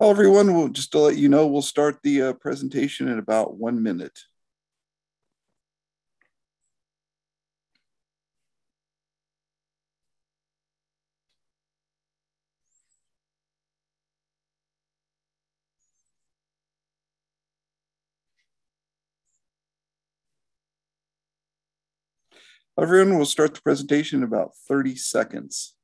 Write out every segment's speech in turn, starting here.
Hello, everyone. We'll just to let you know, we'll start the uh, presentation in about one minute. Everyone, we'll start the presentation in about 30 seconds.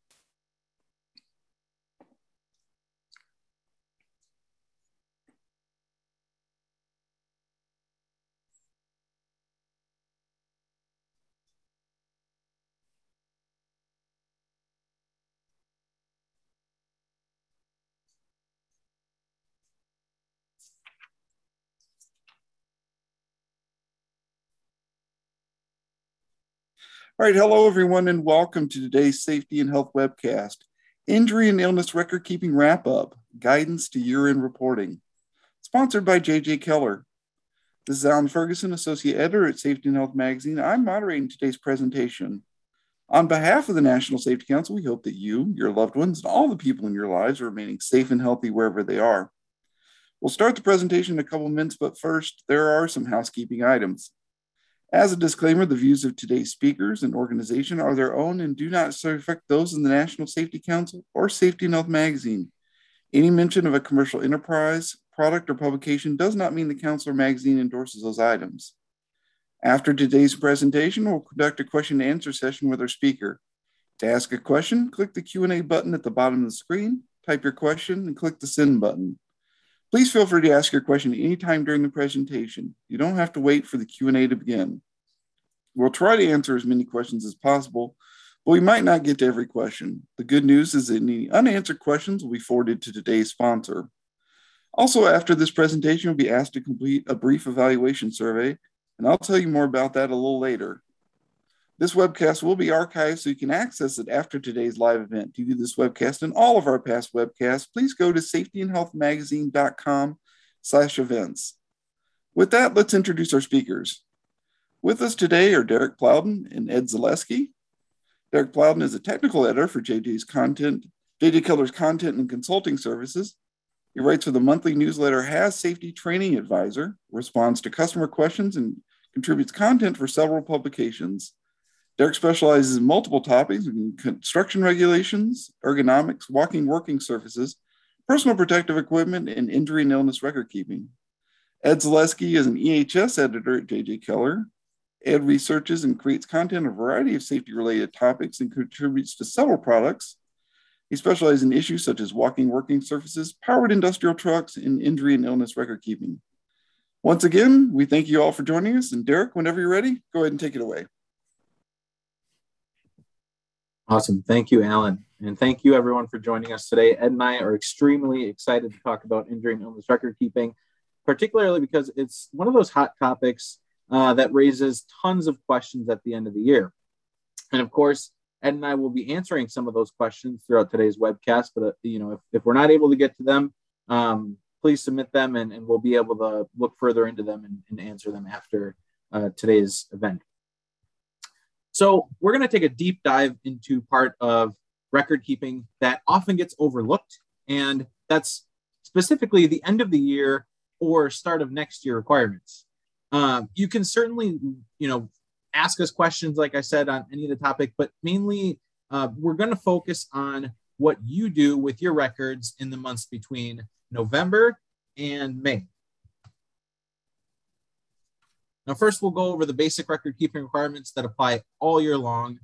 All right, hello everyone, and welcome to today's Safety and Health webcast. Injury and Illness Record Keeping Wrap Up Guidance to Year End Reporting. Sponsored by JJ Keller. This is Alan Ferguson, Associate Editor at Safety and Health Magazine. I'm moderating today's presentation. On behalf of the National Safety Council, we hope that you, your loved ones, and all the people in your lives are remaining safe and healthy wherever they are. We'll start the presentation in a couple minutes, but first, there are some housekeeping items. As a disclaimer, the views of today's speakers and organization are their own and do not affect those in the National Safety Council or Safety and Health Magazine. Any mention of a commercial enterprise, product, or publication does not mean the Council or magazine endorses those items. After today's presentation, we'll conduct a question and answer session with our speaker. To ask a question, click the Q&A button at the bottom of the screen, type your question, and click the send button. Please feel free to ask your question anytime during the presentation. You don't have to wait for the Q&A to begin. We'll try to answer as many questions as possible, but we might not get to every question. The good news is that any unanswered questions will be forwarded to today's sponsor. Also, after this presentation, you'll be asked to complete a brief evaluation survey, and I'll tell you more about that a little later. This webcast will be archived so you can access it after today's live event. To view this webcast and all of our past webcasts, please go to safetyandhealthmagazine.com slash events. With that, let's introduce our speakers. With us today are Derek Plowden and Ed Zaleski. Derek Plowden is a technical editor for JJ's content, JJ Keller's content and consulting services. He writes for the monthly newsletter Has Safety Training Advisor, responds to customer questions, and contributes content for several publications. Derek specializes in multiple topics, including construction regulations, ergonomics, walking working surfaces, personal protective equipment, and injury and illness record keeping. Ed Zaleski is an EHS editor at JJ Keller. Ed researches and creates content on a variety of safety related topics and contributes to several products. He specializes in issues such as walking working surfaces, powered industrial trucks, and injury and illness record keeping. Once again, we thank you all for joining us. And Derek, whenever you're ready, go ahead and take it away. Awesome. Thank you, Alan. And thank you, everyone, for joining us today. Ed and I are extremely excited to talk about injury and illness record keeping, particularly because it's one of those hot topics uh, that raises tons of questions at the end of the year. And of course, Ed and I will be answering some of those questions throughout today's webcast. But, uh, you know, if, if, we're not able to get to them, um, please submit them and, and, we'll be able to look further into them and, and answer them after uh, today's event. So we're going to take a deep dive into part of record keeping that often gets overlooked, and that's specifically the end of the year or start of next year requirements. Um, you can certainly, you know, ask us questions, like I said, on any of the topic, but mainly uh, we're going to focus on what you do with your records in the months between November and May. Now, first, we'll go over the basic record keeping requirements that apply all year long.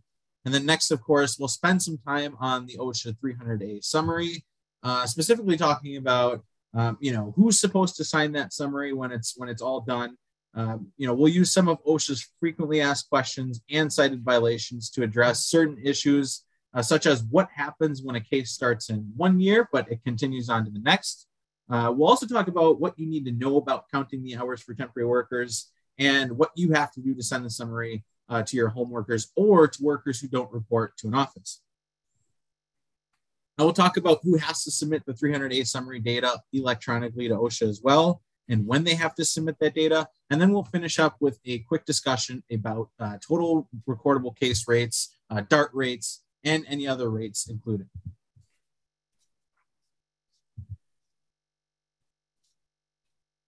And then next, of course, we'll spend some time on the OSHA 300A summary, uh, specifically talking about, um, you know, who's supposed to sign that summary when it's when it's all done. Um, you know, we'll use some of OSHA's frequently asked questions and cited violations to address certain issues, uh, such as what happens when a case starts in one year, but it continues on to the next. Uh, we'll also talk about what you need to know about counting the hours for temporary workers and what you have to do to send the summary uh, to your home workers or to workers who don't report to an office. Now we'll talk about who has to submit the 300A summary data electronically to OSHA as well, and when they have to submit that data. And then we'll finish up with a quick discussion about uh, total recordable case rates, uh, DART rates, and any other rates included.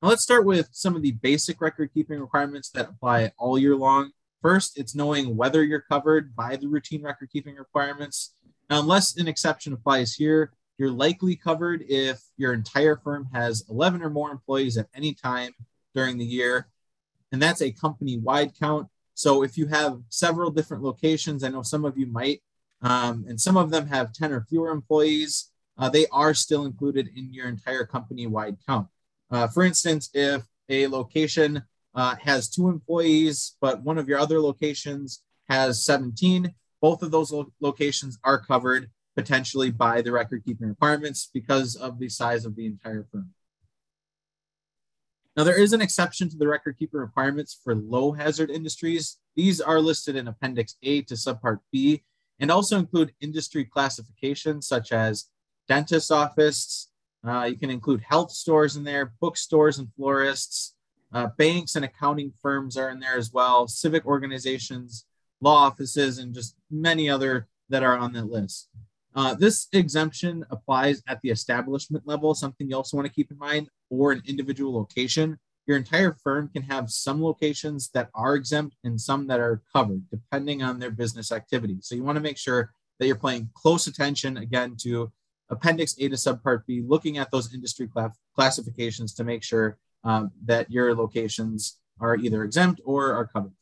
Now let's start with some of the basic record keeping requirements that apply all year long. First, it's knowing whether you're covered by the routine record keeping requirements. Now, unless an exception applies here, you're likely covered if your entire firm has 11 or more employees at any time during the year. And that's a company wide count. So if you have several different locations, I know some of you might, um, and some of them have 10 or fewer employees, uh, they are still included in your entire company wide count. Uh, for instance, if a location uh, has two employees, but one of your other locations has 17, both of those lo- locations are covered potentially by the record keeping requirements because of the size of the entire firm. Now, there is an exception to the record keeping requirements for low hazard industries. These are listed in Appendix A to Subpart B and also include industry classifications such as dentist office, uh, you can include health stores in there, bookstores and florists, uh, banks and accounting firms are in there as well, civic organizations, law offices, and just many other that are on that list. Uh, this exemption applies at the establishment level, something you also want to keep in mind, or an individual location. Your entire firm can have some locations that are exempt and some that are covered, depending on their business activity. So you want to make sure that you're paying close attention again to Appendix A to Subpart B, looking at those industry cl- classifications to make sure um, that your locations are either exempt or are covered.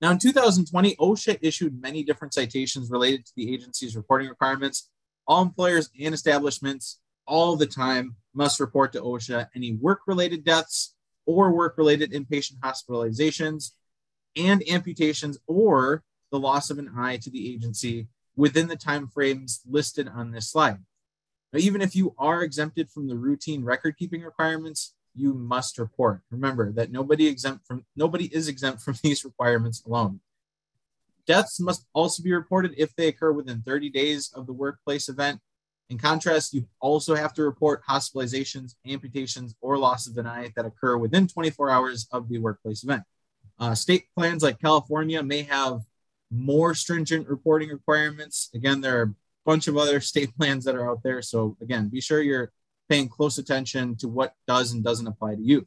Now, in 2020, OSHA issued many different citations related to the agency's reporting requirements. All employers and establishments all the time must report to OSHA any work related deaths or work related inpatient hospitalizations and amputations or the loss of an eye to the agency within the timeframes listed on this slide. Now, even if you are exempted from the routine record keeping requirements, you must report. Remember that nobody exempt from nobody is exempt from these requirements alone. Deaths must also be reported if they occur within 30 days of the workplace event. In contrast, you also have to report hospitalizations, amputations, or loss of an eye that occur within 24 hours of the workplace event. Uh, state plans like California may have more stringent reporting requirements. Again, there are a bunch of other state plans that are out there. So again, be sure you're paying close attention to what does and doesn't apply to you.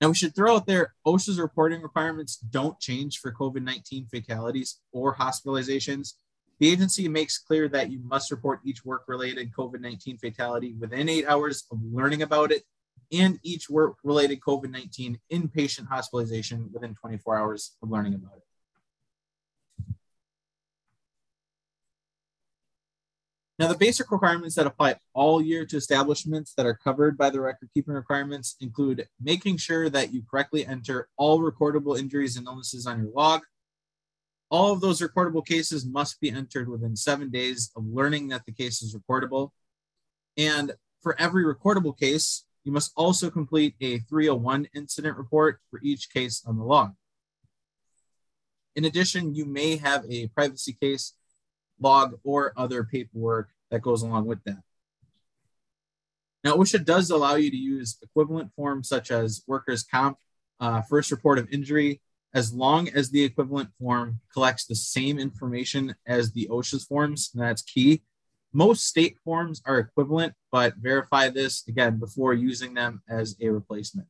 Now, we should throw out there OSHA's reporting requirements don't change for COVID 19 fatalities or hospitalizations. The agency makes clear that you must report each work related COVID 19 fatality within eight hours of learning about it and each work related COVID 19 inpatient hospitalization within 24 hours of learning about it. Now, the basic requirements that apply all year to establishments that are covered by the record keeping requirements include making sure that you correctly enter all recordable injuries and illnesses on your log. All of those recordable cases must be entered within seven days of learning that the case is reportable. And for every recordable case, you must also complete a 301 incident report for each case on the log. In addition, you may have a privacy case log, or other paperwork that goes along with that. Now, OSHA does allow you to use equivalent forms such as workers' comp, uh, first report of injury, as long as the equivalent form collects the same information as the OSHA's forms. that's key. Most state forms are equivalent, but verify this again before using them as a replacement.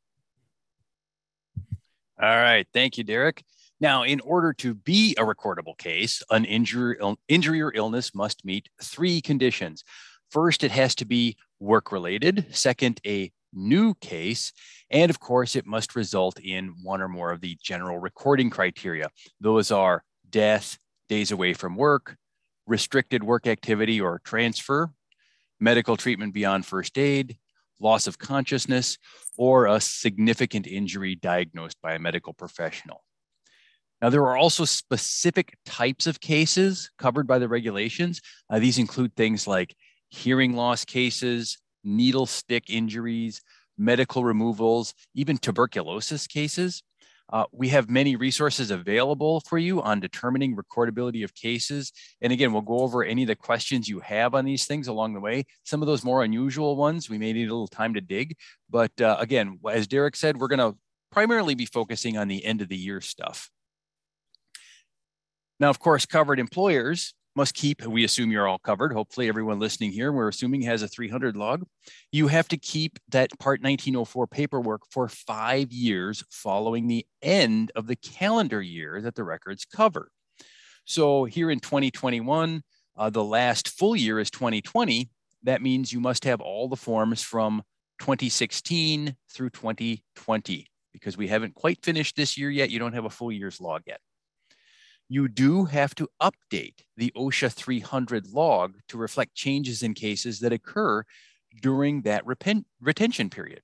All right. Thank you, Derek. Now, in order to be a recordable case, an injury, injury or illness must meet three conditions. First, it has to be work related. Second, a new case. And of course, it must result in one or more of the general recording criteria. Those are death, days away from work, restricted work activity or transfer, medical treatment beyond first aid, loss of consciousness, or a significant injury diagnosed by a medical professional. Now, there are also specific types of cases covered by the regulations. Uh, these include things like hearing loss cases, needle stick injuries, medical removals, even tuberculosis cases. Uh, we have many resources available for you on determining recordability of cases. And again, we'll go over any of the questions you have on these things along the way. Some of those more unusual ones, we may need a little time to dig. But uh, again, as Derek said, we're going to primarily be focusing on the end of the year stuff. Now, of course, covered employers must keep, we assume you're all covered. Hopefully, everyone listening here, we're assuming has a 300 log. You have to keep that Part 1904 paperwork for five years following the end of the calendar year that the records cover. So, here in 2021, uh, the last full year is 2020. That means you must have all the forms from 2016 through 2020 because we haven't quite finished this year yet. You don't have a full year's log yet you do have to update the OSHA 300 log to reflect changes in cases that occur during that retention period.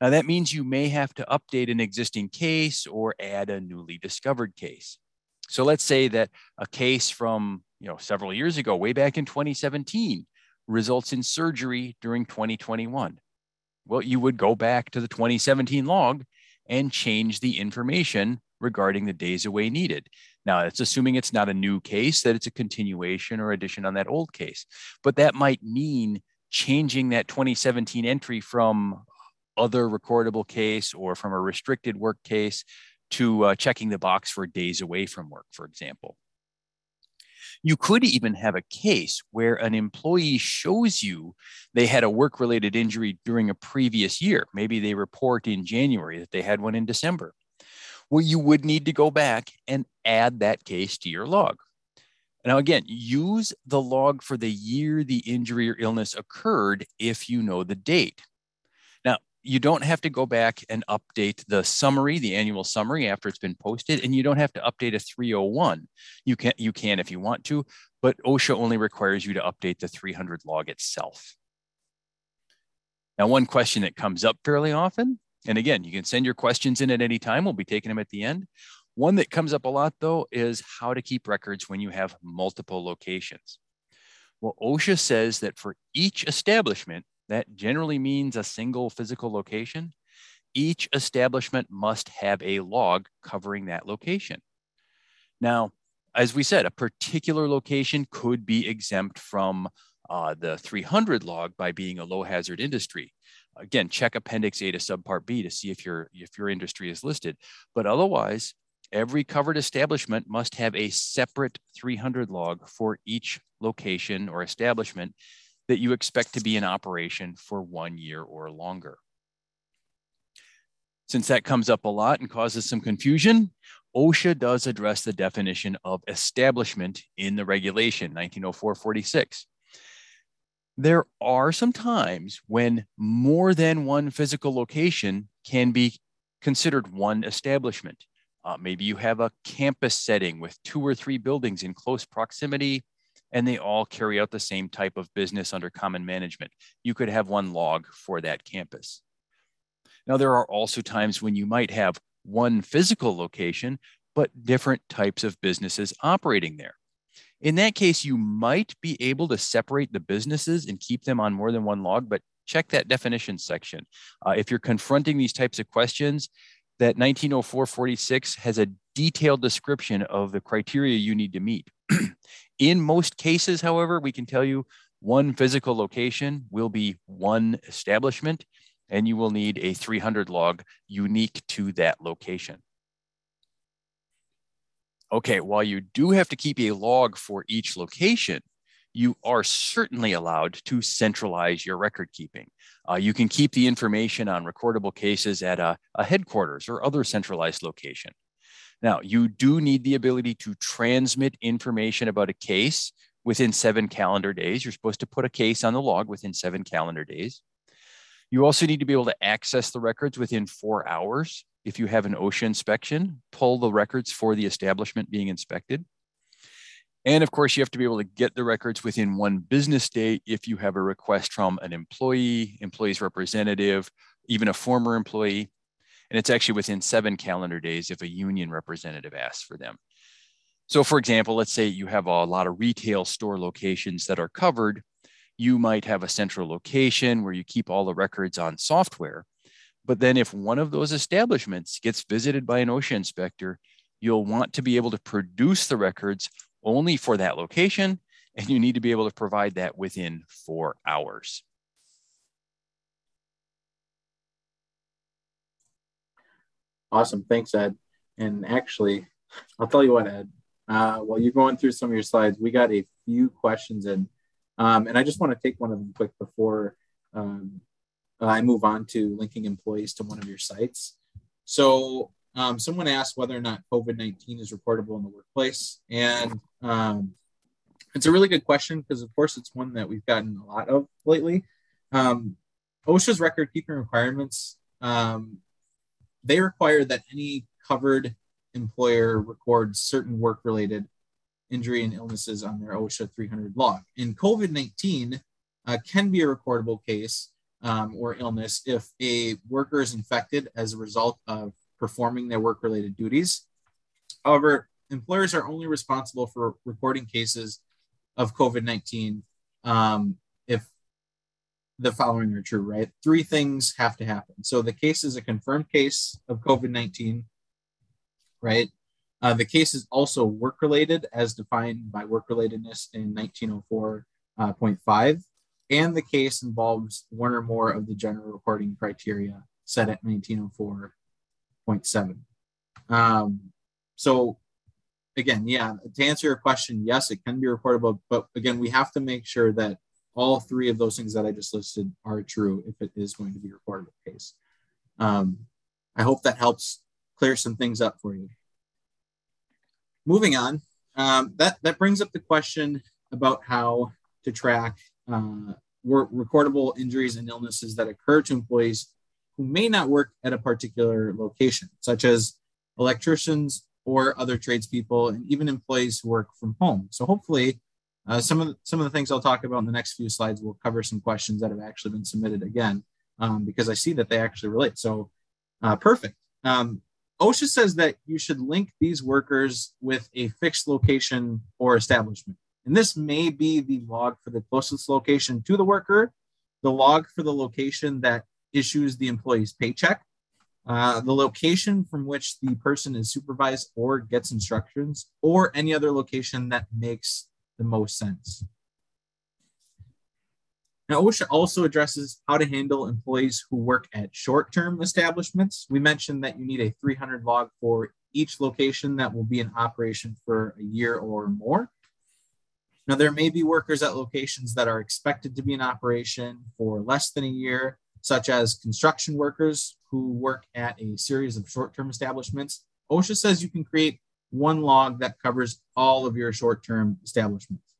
Now, that means you may have to update an existing case or add a newly discovered case. So let's say that a case from you know several years ago, way back in 2017, results in surgery during 2021. Well, you would go back to the 2017 log and change the information regarding the days away needed. Now, it's assuming it's not a new case, that it's a continuation or addition on that old case. But that might mean changing that 2017 entry from other recordable case or from a restricted work case to uh, checking the box for days away from work, for example. You could even have a case where an employee shows you they had a work related injury during a previous year. Maybe they report in January that they had one in December well, you would need to go back and add that case to your log. Now, again, use the log for the year the injury or illness occurred if you know the date. Now, you don't have to go back and update the summary, the annual summary after it's been posted, and you don't have to update a 301. You can, you can if you want to, but OSHA only requires you to update the 300 log itself. Now, one question that comes up fairly often and again, you can send your questions in at any time. We'll be taking them at the end. One that comes up a lot, though, is how to keep records when you have multiple locations. Well, OSHA says that for each establishment, that generally means a single physical location, each establishment must have a log covering that location. Now, as we said, a particular location could be exempt from uh, the 300 log by being a low hazard industry again, check Appendix A to Subpart B to see if your if your industry is listed. But otherwise, every covered establishment must have a separate 300 log for each location or establishment that you expect to be in operation for one year or longer. Since that comes up a lot and causes some confusion, OSHA does address the definition of establishment in the regulation 1904-46 there are some times when more than one physical location can be considered one establishment. Uh, maybe you have a campus setting with two or three buildings in close proximity, and they all carry out the same type of business under common management. You could have one log for that campus. Now, there are also times when you might have one physical location, but different types of businesses operating there. In that case, you might be able to separate the businesses and keep them on more than one log, but check that definition section. Uh, if you're confronting these types of questions, that 1904-46 has a detailed description of the criteria you need to meet. In most cases, however, we can tell you one physical location will be one establishment, and you will need a 300 log unique to that location okay, while you do have to keep a log for each location, you are certainly allowed to centralize your record keeping. Uh, you can keep the information on recordable cases at a, a headquarters or other centralized location. Now, you do need the ability to transmit information about a case within seven calendar days. You're supposed to put a case on the log within seven calendar days. You also need to be able to access the records within four hours if you have an OSHA inspection, pull the records for the establishment being inspected. And of course, you have to be able to get the records within one business day if you have a request from an employee, employee's representative, even a former employee. And it's actually within seven calendar days if a union representative asks for them. So, for example, let's say you have a lot of retail store locations that are covered. You might have a central location where you keep all the records on software. But then if one of those establishments gets visited by an OSHA inspector, you'll want to be able to produce the records only for that location, and you need to be able to provide that within four hours. Awesome. Thanks, Ed. And actually, I'll tell you what, Ed, Uh, while you're going through some of your slides, we got a few questions in, um, and I just want to take one of them quick before um, I move on to linking employees to one of your sites. So, um, someone asked whether or not COVID 19 is reportable in the workplace. And um, it's a really good question because, of course, it's one that we've gotten a lot of lately. Um, OSHA's record keeping requirements um, they require that any covered employer records certain work related injury and illnesses on their OSHA 300 log. And COVID 19 uh, can be a recordable case um, or illness if a worker is infected as a result of performing their work related duties. However, employers are only responsible for reporting cases of COVID 19 um, if the following are true, right? Three things have to happen. So the case is a confirmed case of COVID 19, right? Uh, the case is also work related as defined by work relatedness in 1904.5. Uh, and the case involves one or more of the general reporting criteria set at 1904.7. Um, so again, yeah, to answer your question, yes, it can be reportable, but again, we have to make sure that all three of those things that I just listed are true if it is going to be a reportable case. Um, I hope that helps clear some things up for you. Moving on, um, that, that brings up the question about how to track uh, recordable injuries and illnesses that occur to employees who may not work at a particular location, such as electricians or other tradespeople, and even employees who work from home. So hopefully, uh, some of the, some of the things I'll talk about in the next few slides will cover some questions that have actually been submitted again, um, because I see that they actually relate. So uh, perfect. Um, OSHA says that you should link these workers with a fixed location or establishment. And this may be the log for the closest location to the worker, the log for the location that issues the employee's paycheck, uh, the location from which the person is supervised or gets instructions, or any other location that makes the most sense. Now, OSHA also addresses how to handle employees who work at short term establishments. We mentioned that you need a 300 log for each location that will be in operation for a year or more. Now, there may be workers at locations that are expected to be in operation for less than a year, such as construction workers who work at a series of short term establishments. OSHA says you can create one log that covers all of your short term establishments.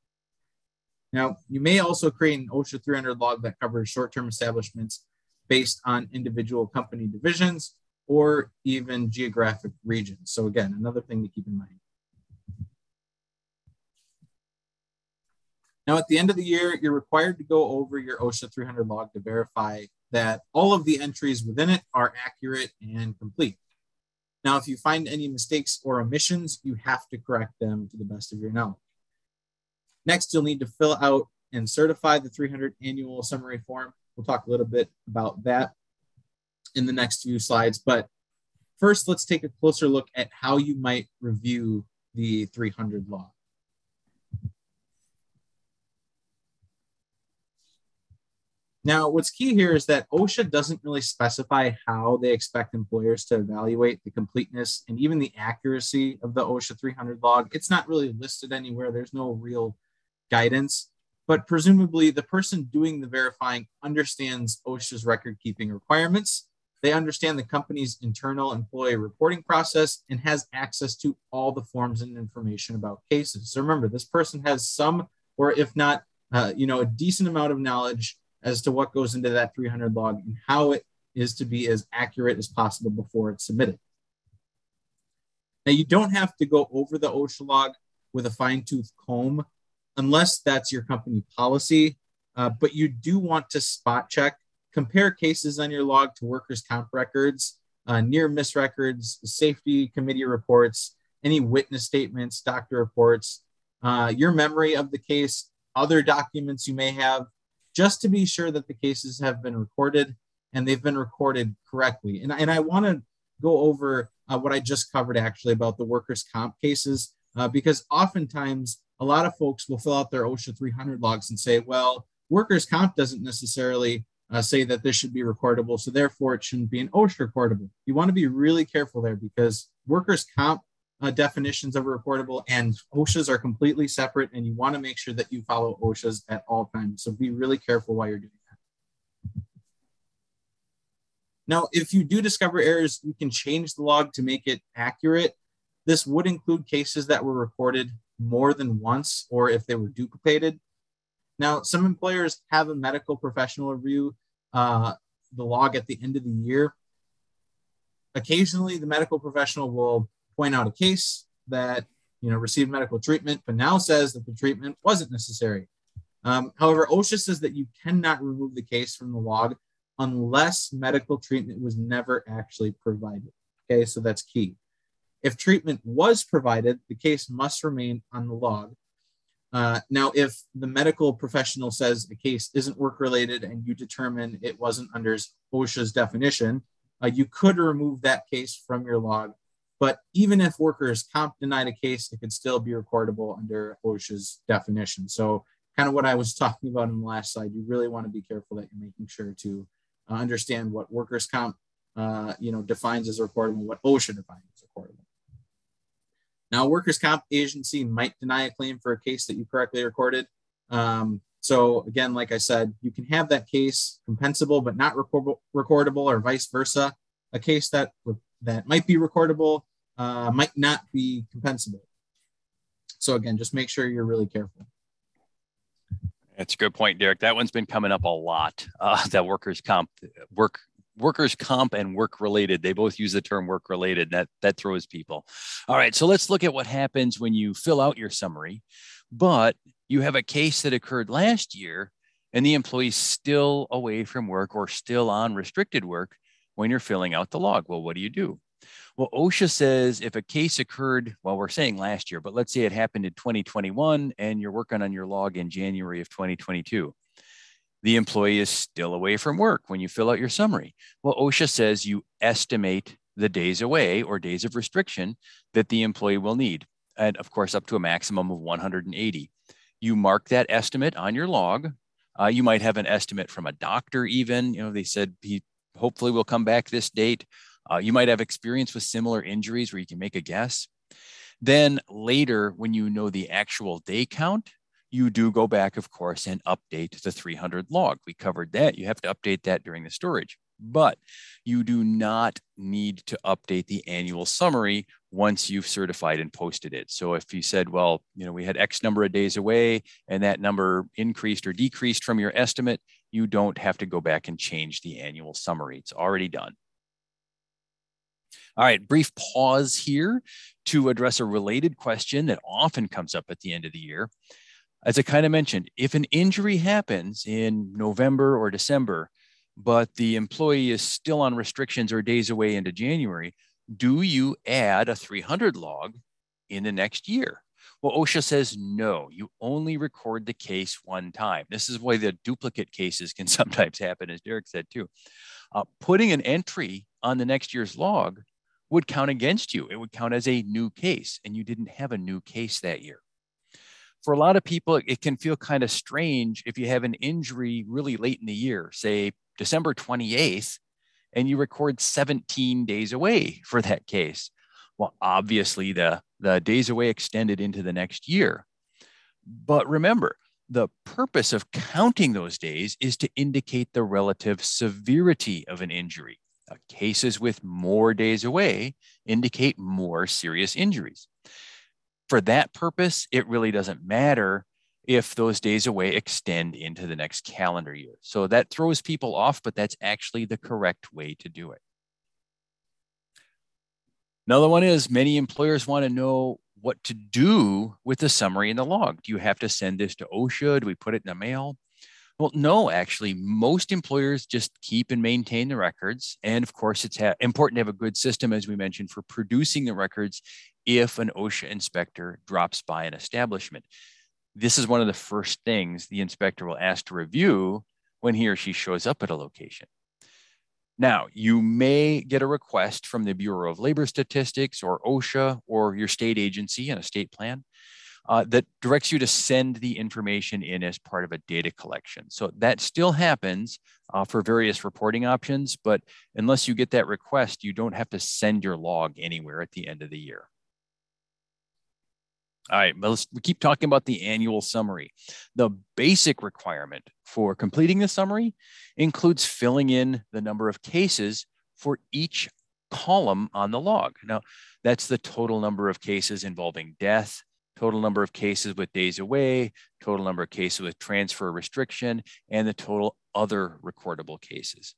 Now, you may also create an OSHA 300 log that covers short term establishments based on individual company divisions or even geographic regions. So, again, another thing to keep in mind. Now, at the end of the year, you're required to go over your OSHA 300 log to verify that all of the entries within it are accurate and complete. Now, if you find any mistakes or omissions, you have to correct them to the best of your knowledge. Next, you'll need to fill out and certify the 300 annual summary form. We'll talk a little bit about that in the next few slides. But first, let's take a closer look at how you might review the 300 log. Now, what's key here is that OSHA doesn't really specify how they expect employers to evaluate the completeness and even the accuracy of the OSHA 300 log. It's not really listed anywhere. There's no real guidance, but presumably the person doing the verifying understands OSHA's record keeping requirements. They understand the company's internal employee reporting process and has access to all the forms and information about cases. So remember, this person has some, or if not, uh, you know, a decent amount of knowledge as to what goes into that 300 log and how it is to be as accurate as possible before it's submitted. Now, you don't have to go over the OSHA log with a fine tooth comb unless that's your company policy, uh, but you do want to spot check, compare cases on your log to workers' comp records, uh, near miss records, safety committee reports, any witness statements, doctor reports, uh, your memory of the case, other documents you may have, just to be sure that the cases have been recorded and they've been recorded correctly. And, and I want to go over uh, what I just covered actually about the workers' comp cases, uh, because oftentimes a lot of folks will fill out their OSHA 300 logs and say, well, workers' comp doesn't necessarily uh, say that this should be recordable, so therefore it shouldn't be an OSHA recordable. You want to be really careful there because workers' comp uh, definitions of reportable, and OSHAs are completely separate, and you want to make sure that you follow OSHAs at all times. So be really careful while you're doing that. Now, if you do discover errors, you can change the log to make it accurate. This would include cases that were recorded more than once or if they were duplicated. Now, some employers have a medical professional review uh, the log at the end of the year. Occasionally, the medical professional will point out a case that you know received medical treatment, but now says that the treatment wasn't necessary. Um, however, OSHA says that you cannot remove the case from the log unless medical treatment was never actually provided. Okay, so that's key. If treatment was provided, the case must remain on the log. Uh, now, if the medical professional says a case isn't work related and you determine it wasn't under OSHA's definition, uh, you could remove that case from your log. But even if workers comp denied a case, it could still be recordable under OSHA's definition. So, kind of what I was talking about in the last slide, you really want to be careful that you're making sure to uh, understand what workers comp, uh, you know, defines as recordable, what OSHA defines as recordable. Now, workers' comp agency might deny a claim for a case that you correctly recorded. Um, so again, like I said, you can have that case compensable but not recordable, recordable, or vice versa. A case that that might be recordable uh, might not be compensable. So again, just make sure you're really careful. That's a good point, Derek. That one's been coming up a lot. Uh, that workers' comp work workers comp and work related they both use the term work related that that throws people all right so let's look at what happens when you fill out your summary but you have a case that occurred last year and the employee's still away from work or still on restricted work when you're filling out the log well what do you do well osha says if a case occurred well we're saying last year but let's say it happened in 2021 and you're working on your log in january of 2022 the employee is still away from work when you fill out your summary. Well, OSHA says you estimate the days away or days of restriction that the employee will need. And of course, up to a maximum of 180. You mark that estimate on your log. Uh, you might have an estimate from a doctor, even. You know, they said he hopefully will come back this date. Uh, you might have experience with similar injuries where you can make a guess. Then later, when you know the actual day count, you do go back, of course, and update the 300 log. We covered that. You have to update that during the storage, but you do not need to update the annual summary once you've certified and posted it. So if you said, well, you know, we had X number of days away and that number increased or decreased from your estimate, you don't have to go back and change the annual summary. It's already done. All right, brief pause here to address a related question that often comes up at the end of the year as I kind of mentioned, if an injury happens in November or December, but the employee is still on restrictions or days away into January, do you add a 300 log in the next year? Well, OSHA says no, you only record the case one time. This is why the duplicate cases can sometimes happen, as Derek said too. Uh, putting an entry on the next year's log would count against you. It would count as a new case, and you didn't have a new case that year for a lot of people, it can feel kind of strange if you have an injury really late in the year, say December 28th, and you record 17 days away for that case. Well, obviously, the, the days away extended into the next year. But remember, the purpose of counting those days is to indicate the relative severity of an injury. Uh, cases with more days away indicate more serious injuries for that purpose, it really doesn't matter if those days away extend into the next calendar year. So that throws people off, but that's actually the correct way to do it. Another one is many employers want to know what to do with the summary in the log. Do you have to send this to OSHA? Do we put it in the mail? Well, no, actually, most employers just keep and maintain the records. And of course, it's ha- important to have a good system, as we mentioned, for producing the records if an OSHA inspector drops by an establishment. This is one of the first things the inspector will ask to review when he or she shows up at a location. Now, you may get a request from the Bureau of Labor Statistics or OSHA or your state agency and a state plan uh, that directs you to send the information in as part of a data collection. So that still happens uh, for various reporting options, but unless you get that request, you don't have to send your log anywhere at the end of the year. All right, but let's we keep talking about the annual summary. The basic requirement for completing the summary includes filling in the number of cases for each column on the log. Now, that's the total number of cases involving death, total number of cases with days away, total number of cases with transfer restriction, and the total other recordable cases.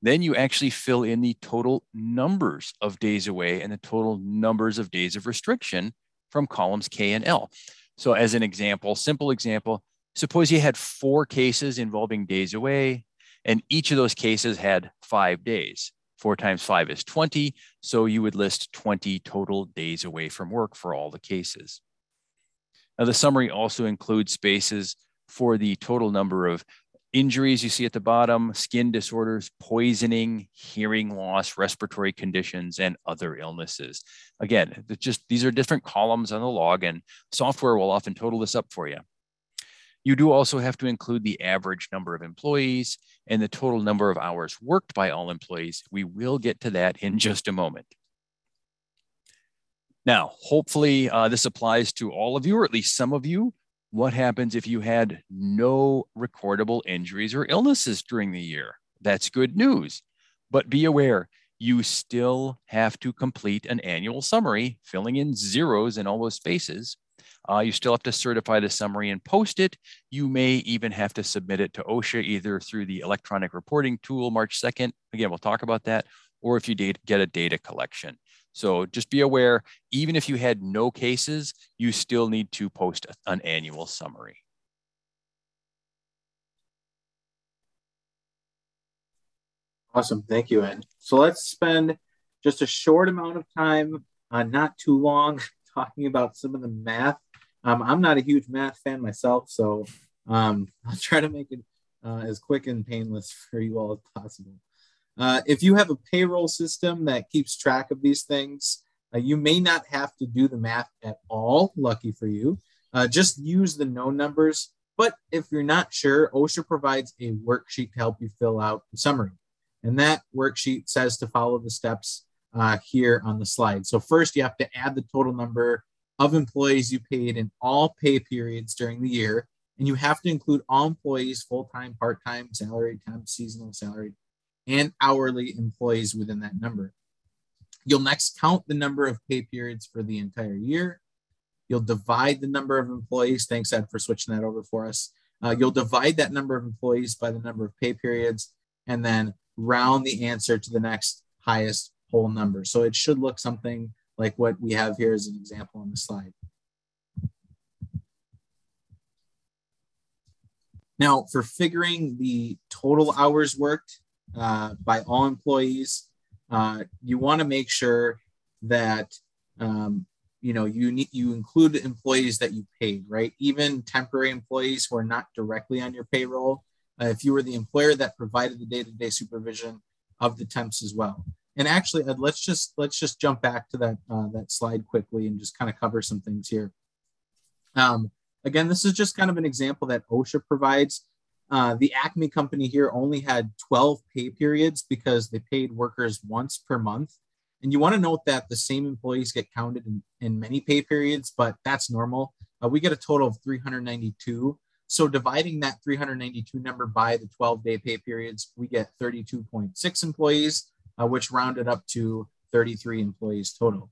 Then you actually fill in the total numbers of days away and the total numbers of days of restriction from columns K and L. So as an example, simple example, suppose you had four cases involving days away, and each of those cases had five days. Four times five is 20. So you would list 20 total days away from work for all the cases. Now, the summary also includes spaces for the total number of injuries you see at the bottom, skin disorders, poisoning, hearing loss, respiratory conditions, and other illnesses. Again, just these are different columns on the log, and software will often total this up for you. You do also have to include the average number of employees and the total number of hours worked by all employees. We will get to that in just a moment. Now, hopefully uh, this applies to all of you, or at least some of you what happens if you had no recordable injuries or illnesses during the year? That's good news. But be aware, you still have to complete an annual summary, filling in zeros in all those spaces. Uh, you still have to certify the summary and post it. You may even have to submit it to OSHA either through the electronic reporting tool March 2nd. Again, we'll talk about that, or if you get a data collection. So just be aware, even if you had no cases, you still need to post an annual summary. Awesome. Thank you, Ed. So let's spend just a short amount of time, uh, not too long, talking about some of the math. Um, I'm not a huge math fan myself, so um, I'll try to make it uh, as quick and painless for you all as possible. Uh, if you have a payroll system that keeps track of these things, uh, you may not have to do the math at all. Lucky for you. Uh, just use the known numbers. But if you're not sure, OSHA provides a worksheet to help you fill out the summary. And that worksheet says to follow the steps uh, here on the slide. So, first, you have to add the total number of employees you paid in all pay periods during the year. And you have to include all employees, full time, part time, salaried, temp, seasonal, salaried, and hourly employees within that number. You'll next count the number of pay periods for the entire year. You'll divide the number of employees. Thanks, Ed, for switching that over for us. Uh, you'll divide that number of employees by the number of pay periods and then round the answer to the next highest whole number. So it should look something like what we have here as an example on the slide. Now, for figuring the total hours worked, uh, by all employees. Uh, you want to make sure that um, you know you need you include employees that you paid, right? Even temporary employees who are not directly on your payroll. Uh, if you were the employer that provided the day-to-day supervision of the temps as well. And actually, Ed, let's just let's just jump back to that uh, that slide quickly and just kind of cover some things here. Um, again, this is just kind of an example that OSHA provides. Uh, the Acme company here only had 12 pay periods because they paid workers once per month. And you want to note that the same employees get counted in, in many pay periods, but that's normal. Uh, we get a total of 392. So dividing that 392 number by the 12 day pay periods, we get 32.6 employees, uh, which rounded up to 33 employees total.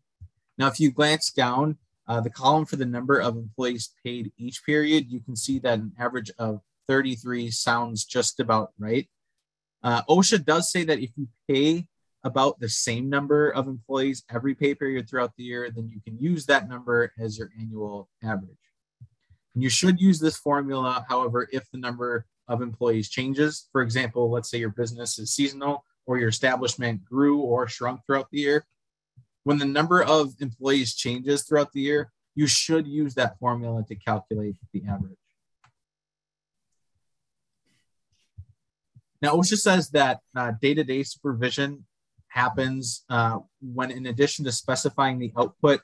Now, if you glance down, uh, the column for the number of employees paid each period, you can see that an average of 33 sounds just about right. Uh, OSHA does say that if you pay about the same number of employees every pay period throughout the year, then you can use that number as your annual average. And you should use this formula, however, if the number of employees changes. For example, let's say your business is seasonal or your establishment grew or shrunk throughout the year. When the number of employees changes throughout the year, you should use that formula to calculate the average. Now, OSHA says that day to day supervision happens uh, when, in addition to specifying the output,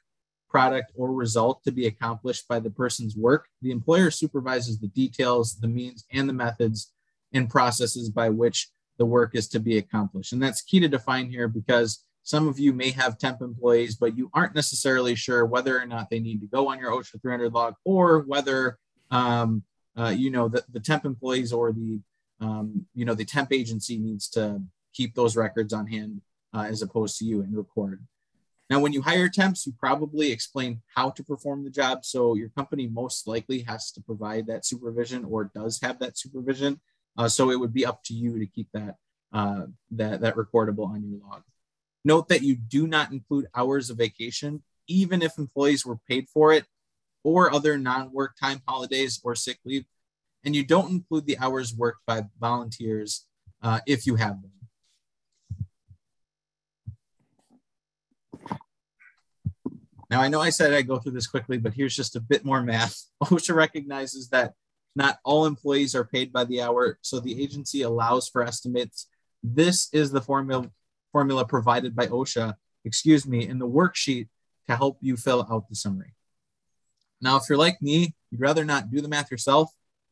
product, or result to be accomplished by the person's work, the employer supervises the details, the means, and the methods and processes by which the work is to be accomplished. And that's key to define here because some of you may have temp employees, but you aren't necessarily sure whether or not they need to go on your OSHA 300 log or whether, um, uh, you know, the, the temp employees or the, um, you know, the temp agency needs to keep those records on hand uh, as opposed to you and record. Now, when you hire temps, you probably explain how to perform the job. So your company most likely has to provide that supervision or does have that supervision. Uh, so it would be up to you to keep that, uh, that, that recordable on your log. Note that you do not include hours of vacation, even if employees were paid for it or other non-work time holidays or sick leave. And you don't include the hours worked by volunteers uh, if you have them. Now, I know I said I'd go through this quickly, but here's just a bit more math. OSHA recognizes that not all employees are paid by the hour, so the agency allows for estimates. This is the formula formula provided by OSHA, excuse me, in the worksheet to help you fill out the summary. Now, if you're like me, you'd rather not do the math yourself.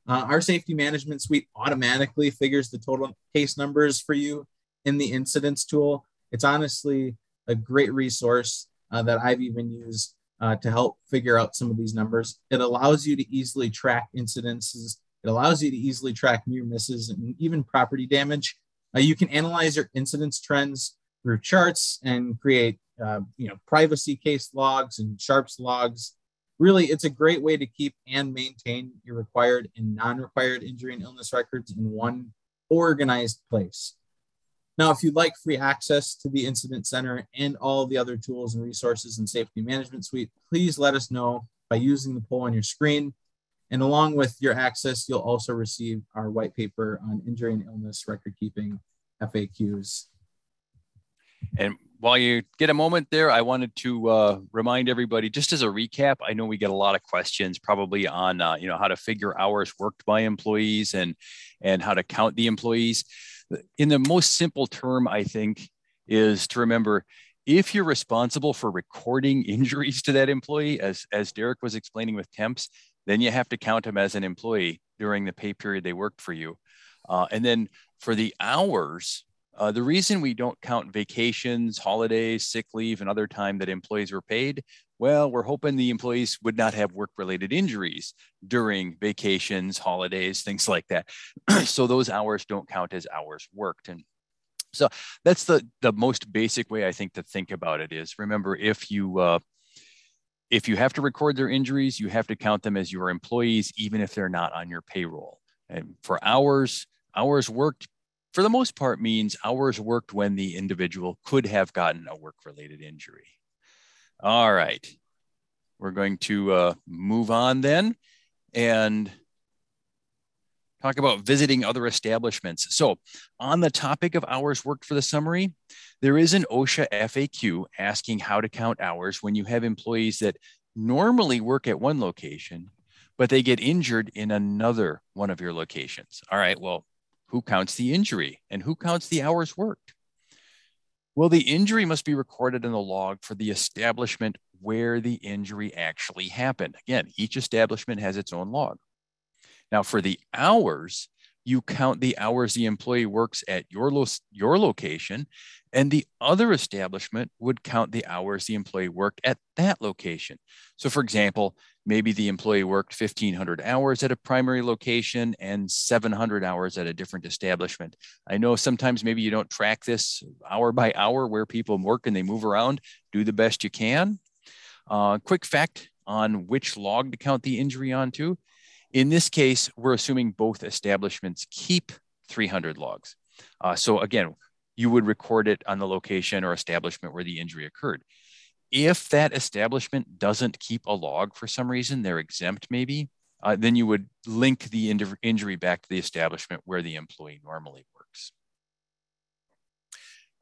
Uh, our safety management suite automatically figures the total case numbers for you in the incidents tool. It's honestly a great resource uh, that I've even used uh, to help figure out some of these numbers. It allows you to easily track incidences. It allows you to easily track near misses and even property damage. Uh, you can analyze your incidence trends through charts and create, uh, you know, privacy case logs and sharps logs. Really, it's a great way to keep and maintain your required and non-required injury and illness records in one organized place. Now, if you'd like free access to the Incident Center and all the other tools and resources in Safety Management Suite, please let us know by using the poll on your screen. And along with your access, you'll also receive our white paper on injury and illness record keeping FAQs. And while you get a moment there, I wanted to uh, remind everybody, just as a recap, I know we get a lot of questions probably on, uh, you know, how to figure hours worked by employees and, and how to count the employees. In the most simple term, I think, is to remember if you're responsible for recording injuries to that employee, as, as Derek was explaining with temps, then you have to count them as an employee during the pay period they worked for you. Uh, and then for the hours, uh, the reason we don't count vacations, holidays, sick leave, and other time that employees were paid, well, we're hoping the employees would not have work related injuries during vacations, holidays, things like that. so those hours don't count as hours worked. And so that's the, the most basic way I think to think about it is remember if you, uh, if you have to record their injuries, you have to count them as your employees, even if they're not on your payroll. And for hours, hours worked for the most part means hours worked when the individual could have gotten a work related injury. All right. We're going to uh, move on then and talk about visiting other establishments. So, on the topic of hours worked for the summary, there is an OSHA FAQ asking how to count hours when you have employees that normally work at one location, but they get injured in another one of your locations. All right, well, who counts the injury and who counts the hours worked? Well, the injury must be recorded in the log for the establishment where the injury actually happened. Again, each establishment has its own log. Now, for the hours, you count the hours the employee works at your, lo- your location, and the other establishment would count the hours the employee worked at that location. So, for example, maybe the employee worked 1,500 hours at a primary location and 700 hours at a different establishment. I know sometimes maybe you don't track this hour by hour where people work and they move around. Do the best you can. Uh, quick fact on which log to count the injury onto in this case, we're assuming both establishments keep 300 logs. Uh, so again, you would record it on the location or establishment where the injury occurred. If that establishment doesn't keep a log for some reason, they're exempt maybe, uh, then you would link the injury back to the establishment where the employee normally works.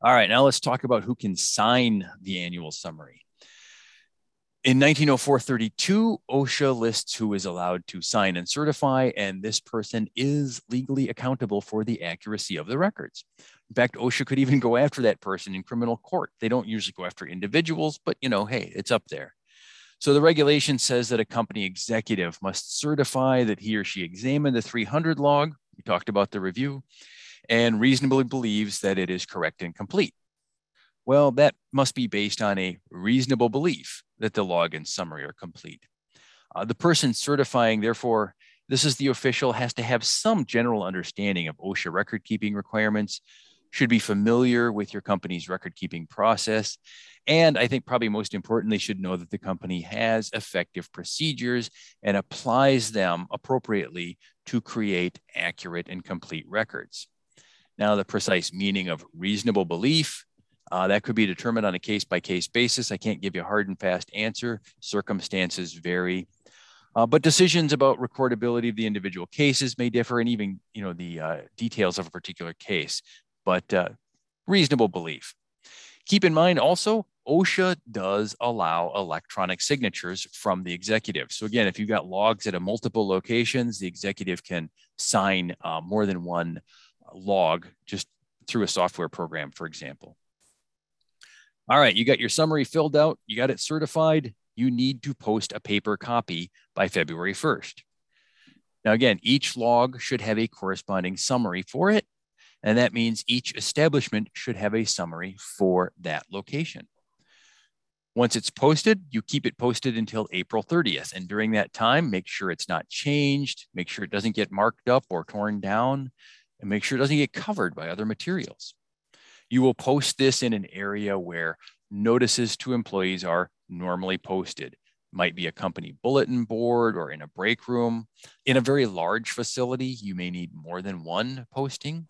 All right, now let's talk about who can sign the annual summary. In 1904-32, OSHA lists who is allowed to sign and certify, and this person is legally accountable for the accuracy of the records. In fact, OSHA could even go after that person in criminal court. They don't usually go after individuals, but you know, hey, it's up there. So the regulation says that a company executive must certify that he or she examined the 300 log. We talked about the review and reasonably believes that it is correct and complete. Well, that must be based on a reasonable belief that the log and summary are complete. Uh, the person certifying, therefore, this is the official, has to have some general understanding of OSHA record keeping requirements, should be familiar with your company's record keeping process. And I think probably most importantly, should know that the company has effective procedures and applies them appropriately to create accurate and complete records. Now, the precise meaning of reasonable belief uh, that could be determined on a case by case basis. I can't give you a hard and fast answer. Circumstances vary. Uh, but decisions about recordability of the individual cases may differ, and even you know the uh, details of a particular case. But uh, reasonable belief. Keep in mind also, OSHA does allow electronic signatures from the executive. So again, if you've got logs at a multiple locations, the executive can sign uh, more than one log just through a software program, for example. All right, you got your summary filled out, you got it certified, you need to post a paper copy by February 1st. Now, again, each log should have a corresponding summary for it, and that means each establishment should have a summary for that location. Once it's posted, you keep it posted until April 30th. And during that time, make sure it's not changed, make sure it doesn't get marked up or torn down, and make sure it doesn't get covered by other materials. You will post this in an area where notices to employees are normally posted. Might be a company bulletin board or in a break room. In a very large facility, you may need more than one posting.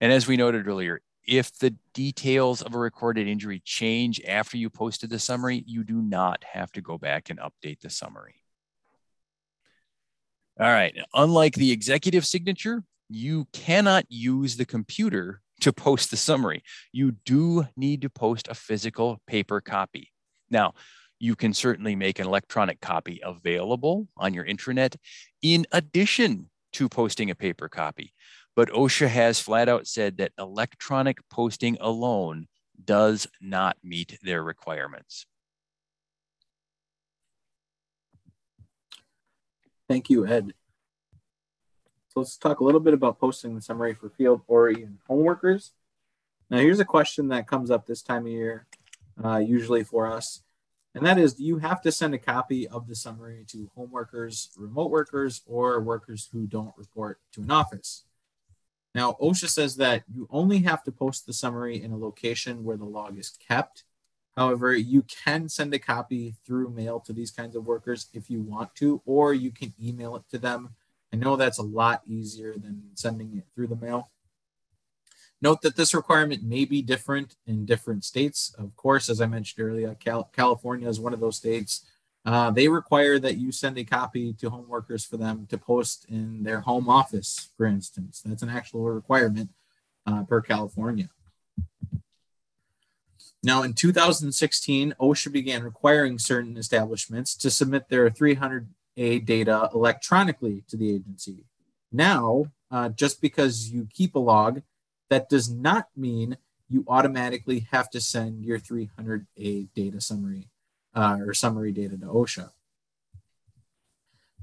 And as we noted earlier, if the details of a recorded injury change after you posted the summary, you do not have to go back and update the summary. All right, unlike the executive signature, you cannot use the computer to post the summary. You do need to post a physical paper copy. Now, you can certainly make an electronic copy available on your intranet in addition to posting a paper copy. But OSHA has flat out said that electronic posting alone does not meet their requirements. Thank you, Ed. So let's talk a little bit about posting the summary for field or even home workers. Now, here's a question that comes up this time of year, uh, usually for us, and that is, do you have to send a copy of the summary to home workers, remote workers, or workers who don't report to an office? Now, OSHA says that you only have to post the summary in a location where the log is kept. However, you can send a copy through mail to these kinds of workers if you want to, or you can email it to them I know that's a lot easier than sending it through the mail. Note that this requirement may be different in different states. Of course, as I mentioned earlier, Cal- California is one of those states. Uh, they require that you send a copy to home workers for them to post in their home office, for instance. That's an actual requirement uh, per California. Now, in 2016, OSHA began requiring certain establishments to submit their 300 a data electronically to the agency. Now, uh, just because you keep a log, that does not mean you automatically have to send your 300A data summary uh, or summary data to OSHA.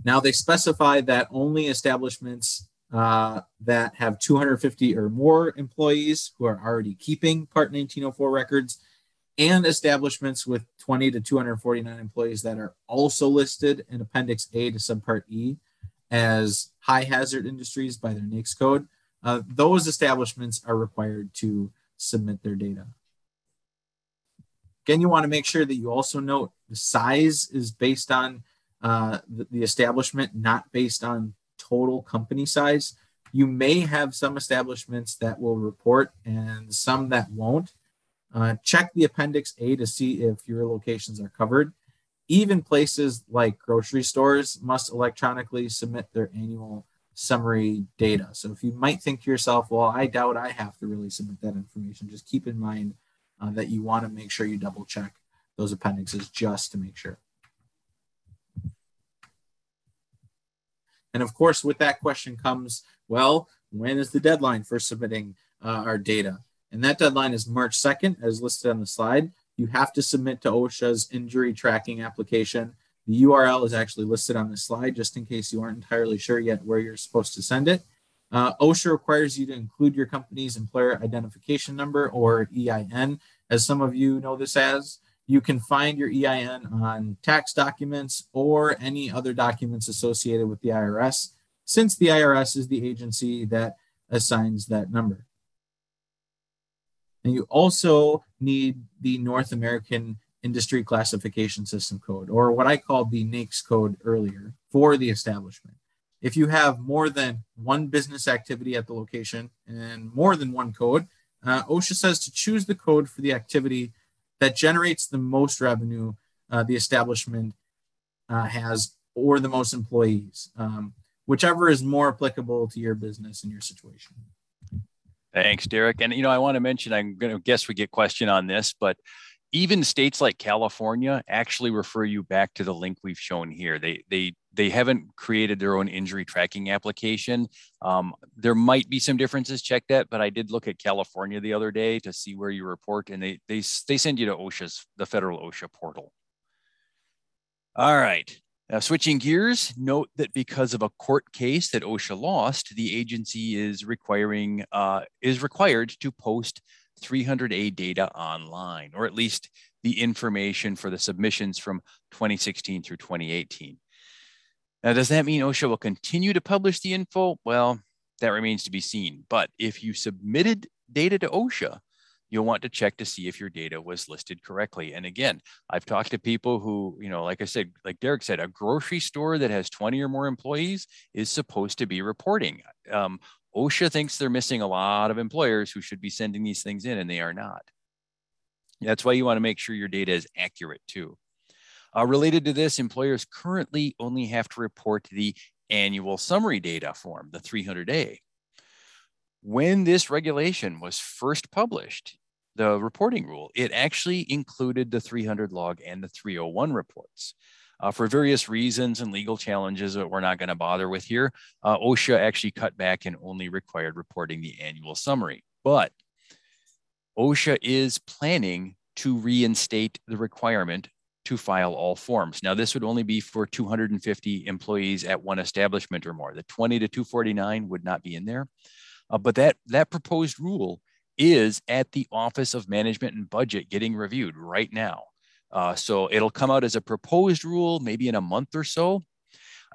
Now, they specify that only establishments uh, that have 250 or more employees who are already keeping Part 1904 records and establishments with 20 to 249 employees that are also listed in Appendix A to Subpart E as high hazard industries by their NAICS code. Uh, those establishments are required to submit their data. Again, you want to make sure that you also note the size is based on uh, the, the establishment, not based on total company size. You may have some establishments that will report and some that won't. Uh, check the Appendix A to see if your locations are covered. Even places like grocery stores must electronically submit their annual summary data. So if you might think to yourself, well, I doubt I have to really submit that information, just keep in mind uh, that you want to make sure you double check those appendixes just to make sure. And of course, with that question comes, well, when is the deadline for submitting uh, our data? And that deadline is March 2nd, as listed on the slide. You have to submit to OSHA's injury tracking application. The URL is actually listed on the slide, just in case you aren't entirely sure yet where you're supposed to send it. Uh, OSHA requires you to include your company's employer identification number or EIN as some of you know this as. You can find your EIN on tax documents or any other documents associated with the IRS, since the IRS is the agency that assigns that number. And you also need the North American Industry Classification System code, or what I called the NAICS code earlier, for the establishment. If you have more than one business activity at the location and more than one code, uh, OSHA says to choose the code for the activity that generates the most revenue uh, the establishment uh, has or the most employees, um, whichever is more applicable to your business and your situation. Thanks, Derek. And you know, I want to mention, I'm going to guess we get question on this, but even states like California actually refer you back to the link we've shown here. They they they haven't created their own injury tracking application. Um, there might be some differences. Check that, but I did look at California the other day to see where you report, and they they they send you to OSHA's the federal OSHA portal. All right. Now, switching gears, note that because of a court case that OSHA lost, the agency is requiring uh, is required to post 300A data online, or at least the information for the submissions from 2016 through 2018. Now, does that mean OSHA will continue to publish the info? Well, that remains to be seen. But if you submitted data to OSHA, you'll want to check to see if your data was listed correctly. And again, I've talked to people who, you know, like I said, like Derek said, a grocery store that has 20 or more employees is supposed to be reporting. Um, OSHA thinks they're missing a lot of employers who should be sending these things in, and they are not. That's why you want to make sure your data is accurate too. Uh, related to this, employers currently only have to report the annual summary data form, the 300A. When this regulation was first published, the reporting rule, it actually included the 300 log and the 301 reports. Uh, for various reasons and legal challenges that we're not going to bother with here, uh, OSHA actually cut back and only required reporting the annual summary. But OSHA is planning to reinstate the requirement to file all forms. Now, this would only be for 250 employees at one establishment or more. The 20 to 249 would not be in there. Uh, but that, that proposed rule is at the Office of Management and Budget getting reviewed right now. Uh, so it'll come out as a proposed rule maybe in a month or so.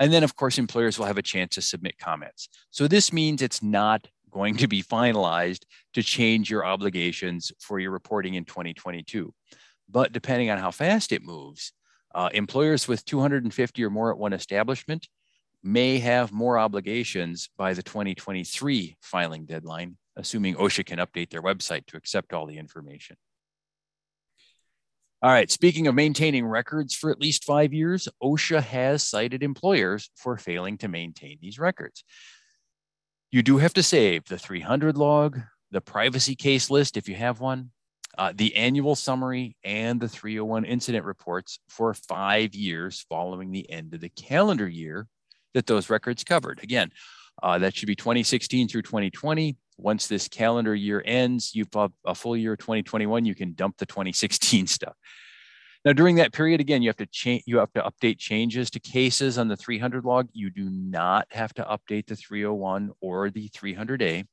And then, of course, employers will have a chance to submit comments. So this means it's not going to be finalized to change your obligations for your reporting in 2022. But depending on how fast it moves, uh, employers with 250 or more at one establishment may have more obligations by the 2023 filing deadline, assuming OSHA can update their website to accept all the information. All right, speaking of maintaining records for at least five years, OSHA has cited employers for failing to maintain these records. You do have to save the 300 log, the privacy case list if you have one, uh, the annual summary, and the 301 incident reports for five years following the end of the calendar year that those records covered. Again, uh, that should be 2016 through 2020 once this calendar year ends, you've got a full year 2021, you can dump the 2016 stuff. Now, during that period, again, you have to change, you have to update changes to cases on the 300 log. You do not have to update the 301 or the 300A.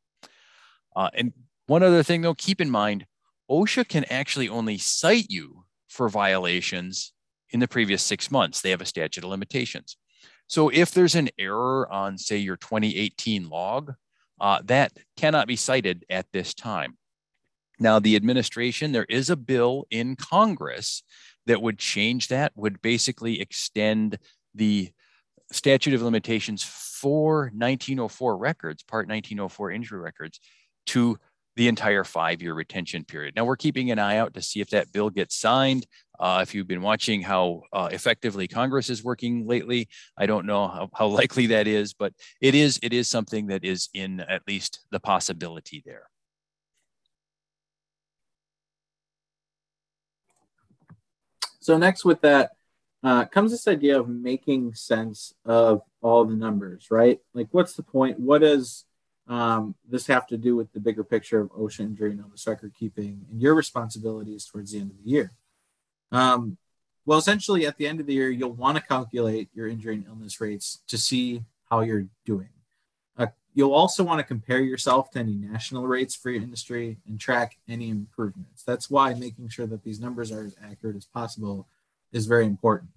Uh, and one other thing, though, keep in mind, OSHA can actually only cite you for violations in the previous six months. They have a statute of limitations. So if there's an error on, say, your 2018 log, uh, that cannot be cited at this time. Now, the administration, there is a bill in Congress that would change that, would basically extend the statute of limitations for 1904 records, Part 1904 injury records, to the entire five year retention period. Now, we're keeping an eye out to see if that bill gets signed. Uh, if you've been watching how uh, effectively Congress is working lately, I don't know how, how likely that is, but it is it is something that is in at least the possibility there. So next with that uh, comes this idea of making sense of all the numbers, right? Like, what's the point? What does um, this have to do with the bigger picture of OSHA injury and illness record keeping and your responsibilities towards the end of the year? Um, well, essentially, at the end of the year, you'll want to calculate your injury and illness rates to see how you're doing. A You'll also want to compare yourself to any national rates for your industry and track any improvements. That's why making sure that these numbers are as accurate as possible is very important.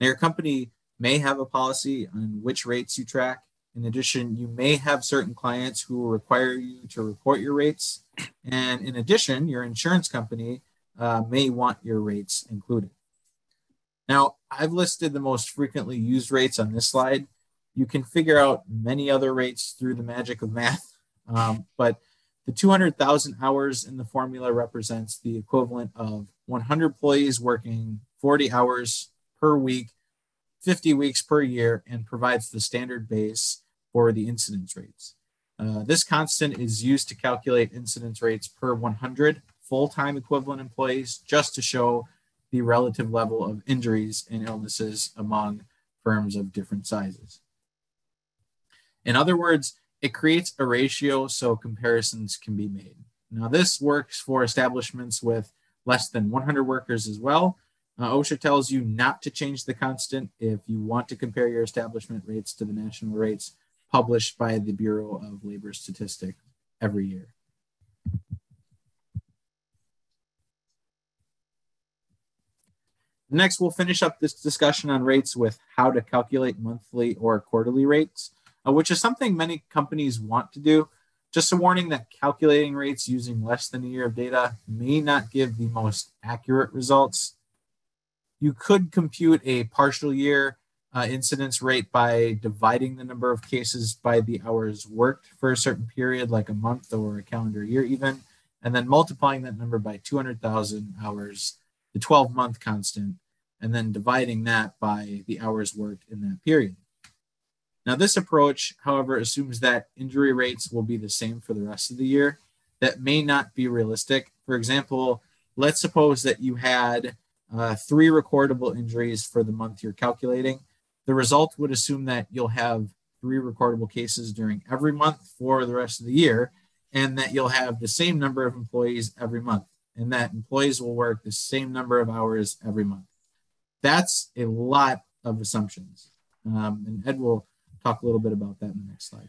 Now, your company may have a policy on which rates you track. In addition, you may have certain clients who will require you to report your rates. And in addition, your insurance company uh, may want your rates included. Now, I've listed the most frequently used rates on this slide. You can figure out many other rates through the magic of math, um, but the 200,000 hours in the formula represents the equivalent of 100 employees working 40 hours per week, 50 weeks per year, and provides the standard base for the incidence rates. Uh, this constant is used to calculate incidence rates per 100 full-time equivalent employees just to show the relative level of injuries and illnesses among firms of different sizes. In other words, it creates a ratio so comparisons can be made. Now, this works for establishments with less than 100 workers as well. Uh, OSHA tells you not to change the constant if you want to compare your establishment rates to the national rates published by the Bureau of Labor Statistics every year. Next, we'll finish up this discussion on rates with how to calculate monthly or quarterly rates, uh, which is something many companies want to do. Just a warning that calculating rates using less than a year of data may not give the most accurate results. You could compute a partial year uh, incidence rate by dividing the number of cases by the hours worked for a certain period, like a month or a calendar year, even, and then multiplying that number by 200,000 hours the 12 month constant, and then dividing that by the hours worked in that period. Now, this approach, however, assumes that injury rates will be the same for the rest of the year. That may not be realistic. For example, let's suppose that you had uh, three recordable injuries for the month you're calculating. The result would assume that you'll have three recordable cases during every month for the rest of the year, and that you'll have the same number of employees every month and that employees will work the same number of hours every month. That's a lot of assumptions. Um, and Ed will talk a little bit about that in the next slide.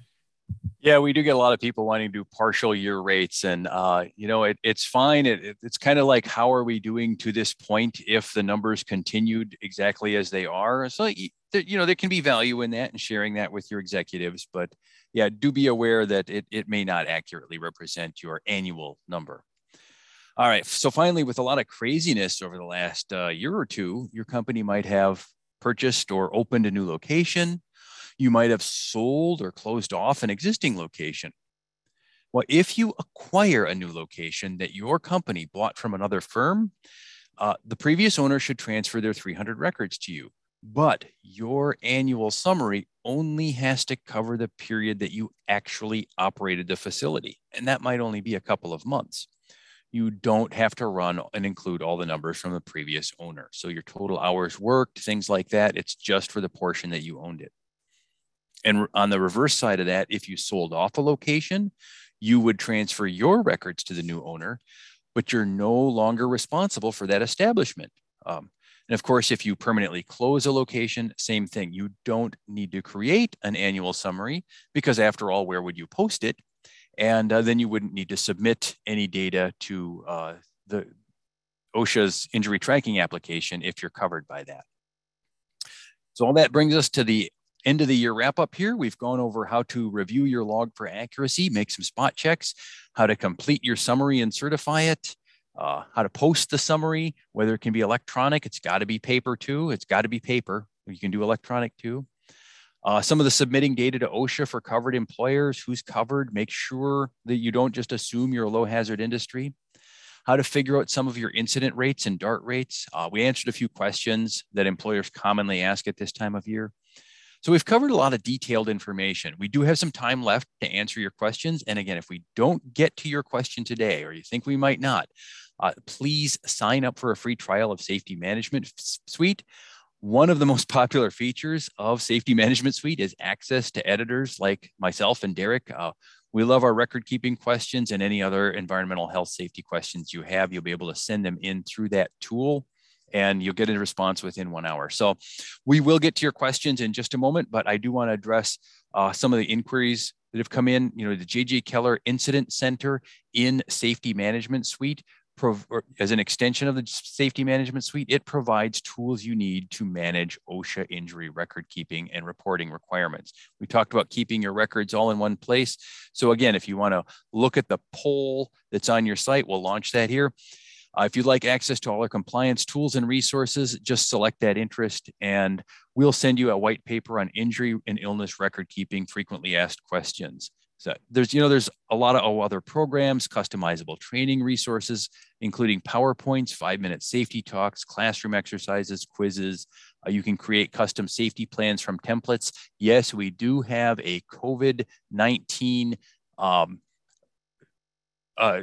Yeah, we do get a lot of people wanting to do partial year rates, and uh, you know it, it's fine. It, it, it's kind of like how are we doing to this point if the numbers continued exactly as they are? So know there can be value in that and sharing that with your executives, but yeah, do be aware that it, it may not accurately represent your annual number. All right. So finally, with a lot of craziness over the last uh, year or two, your company might have purchased or opened a new location. You might have sold or closed off an existing location. Well, if you acquire a new location that your company bought from another firm, uh, the previous owner should transfer their 300 records to you. But your annual summary only has to cover the period that you actually operated the facility. And that might only be a couple of months you don't have to run and include all the numbers from the previous owner. So your total hours worked, things like that, it's just for the portion that you owned it. And on the reverse side of that, if you sold off a location, you would transfer your records to the new owner, but you're no longer responsible for that establishment. Um, and of course, if you permanently close a location, same thing. You don't need to create an annual summary because, after all, where would you post it? And uh, then you wouldn't need to submit any data to uh, the OSHA's injury tracking application if you're covered by that. So all that brings us to the end of the year wrap up here. We've gone over how to review your log for accuracy, make some spot checks, how to complete your summary and certify it, uh, how to post the summary, whether it can be electronic, it's got to be paper too. It's got to be paper. You can do electronic too. Uh, some of the submitting data to OSHA for covered employers, who's covered, make sure that you don't just assume you're a low hazard industry. How to figure out some of your incident rates and DART rates. Uh, we answered a few questions that employers commonly ask at this time of year. So we've covered a lot of detailed information. We do have some time left to answer your questions. And again, if we don't get to your question today, or you think we might not, uh, please sign up for a free trial of Safety Management Suite. One of the most popular features of Safety Management Suite is access to editors like myself and Derek. Uh, we love our record keeping questions and any other environmental health safety questions you have. You'll be able to send them in through that tool and you'll get a response within one hour. So we will get to your questions in just a moment, but I do want to address uh, some of the inquiries that have come in. You know, the JJ Keller Incident Center in Safety Management Suite as an extension of the safety management suite, it provides tools you need to manage OSHA injury record keeping and reporting requirements. We talked about keeping your records all in one place. So again, if you want to look at the poll that's on your site, we'll launch that here. Uh, if you'd like access to all our compliance tools and resources, just select that interest and we'll send you a white paper on injury and illness record keeping frequently asked questions. So there's, you know, there's a lot of other programs, customizable training resources, including PowerPoints, five minute safety talks, classroom exercises, quizzes. Uh, you can create custom safety plans from templates. Yes, we do have a COVID 19 um, uh,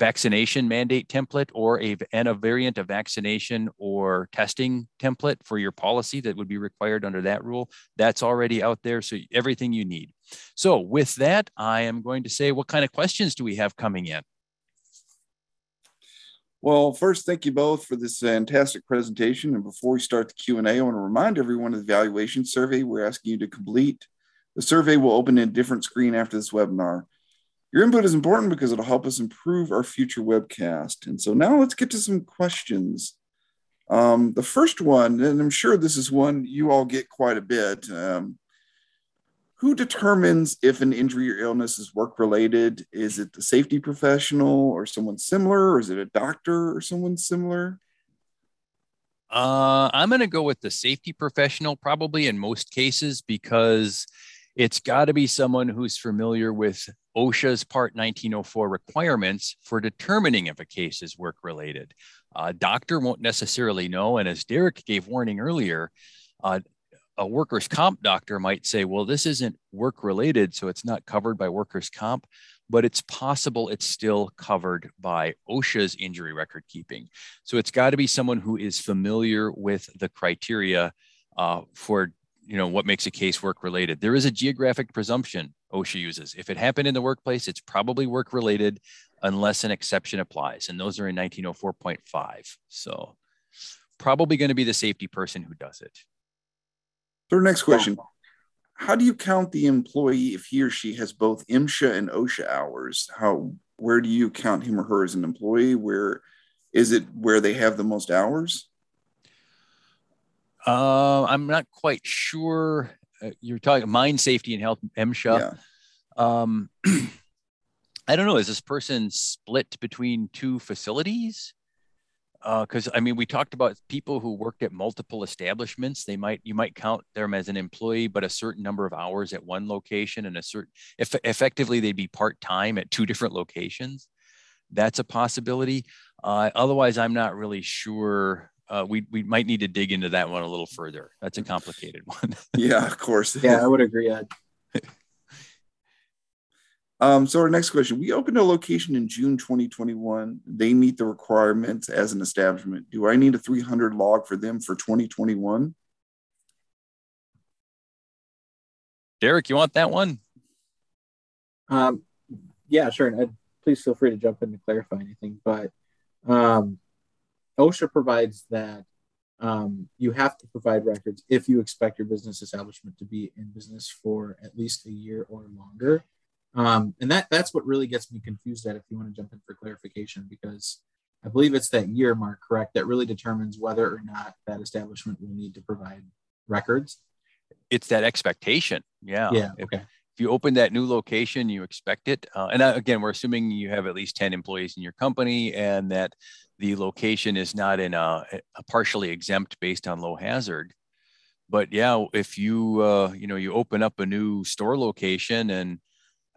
vaccination mandate template or a and a variant of vaccination or testing template for your policy that would be required under that rule that's already out there so everything you need. So with that i am going to say what kind of questions do we have coming in? Well first thank you both for this fantastic presentation. And before we start the q&a i want to remind everyone of the evaluation survey. We're asking you to complete. The survey will open in a different screen after this webinar your input is important because it'll help us improve our future webcast. And so now let's get to some questions. Um, the first one, and I'm sure this is one you all get quite a bit. Um, who determines if an injury or illness is work related? Is it the safety professional or someone similar, or is it a doctor or someone similar? Uh, I'm going to go with the safety professional, probably in most cases, because it's got to be someone who's familiar with OSHA's Part 1904 requirements for determining if a case is work related. A doctor won't necessarily know. And as Derek gave warning earlier, uh, a workers' comp doctor might say, well, this isn't work related, so it's not covered by workers' comp, but it's possible it's still covered by OSHA's injury record keeping. So it's got to be someone who is familiar with the criteria uh, for you know what makes a case work related there is a geographic presumption osha uses if it happened in the workplace it's probably work related unless an exception applies and those are in 1904.5 so probably going to be the safety person who does it so next question how do you count the employee if he or she has both MSHA and OSHA hours? How where do you count him or her as an employee? Where is it where they have the most hours? Uh, I'm not quite sure. Uh, you're talking mine safety and health, MSHA. Yeah. Um, I don't know. Is this person split between two facilities? Because uh, I mean, we talked about people who worked at multiple establishments. They might you might count them as an employee, but a certain number of hours at one location and a certain if effectively they'd be part time at two different locations. That's a possibility. Uh, otherwise, I'm not really sure uh, we we might need to dig into that one a little further. That's a complicated one. yeah, of course. Yeah, I would agree. um, so our next question: We opened a location in June 2021. They meet the requirements as an establishment. Do I need a 300 log for them for 2021? Derek, you want that one? Um, yeah, sure. And please feel free to jump in to clarify anything. But um, OSHA provides that um, you have to provide records if you expect your business establishment to be in business for at least a year or longer. Um, and that that's what really gets me confused at if you want to jump in for clarification, because I believe it's that year mark, correct, that really determines whether or not that establishment will need to provide records. It's that expectation. Yeah. Yeah. Okay. If, if you open that new location, you expect it. Uh, and uh, again, we're assuming you have at least 10 employees in your company and that the location is not in a, a partially exempt based on low hazard. But yeah, if you uh, you know you open up a new store location and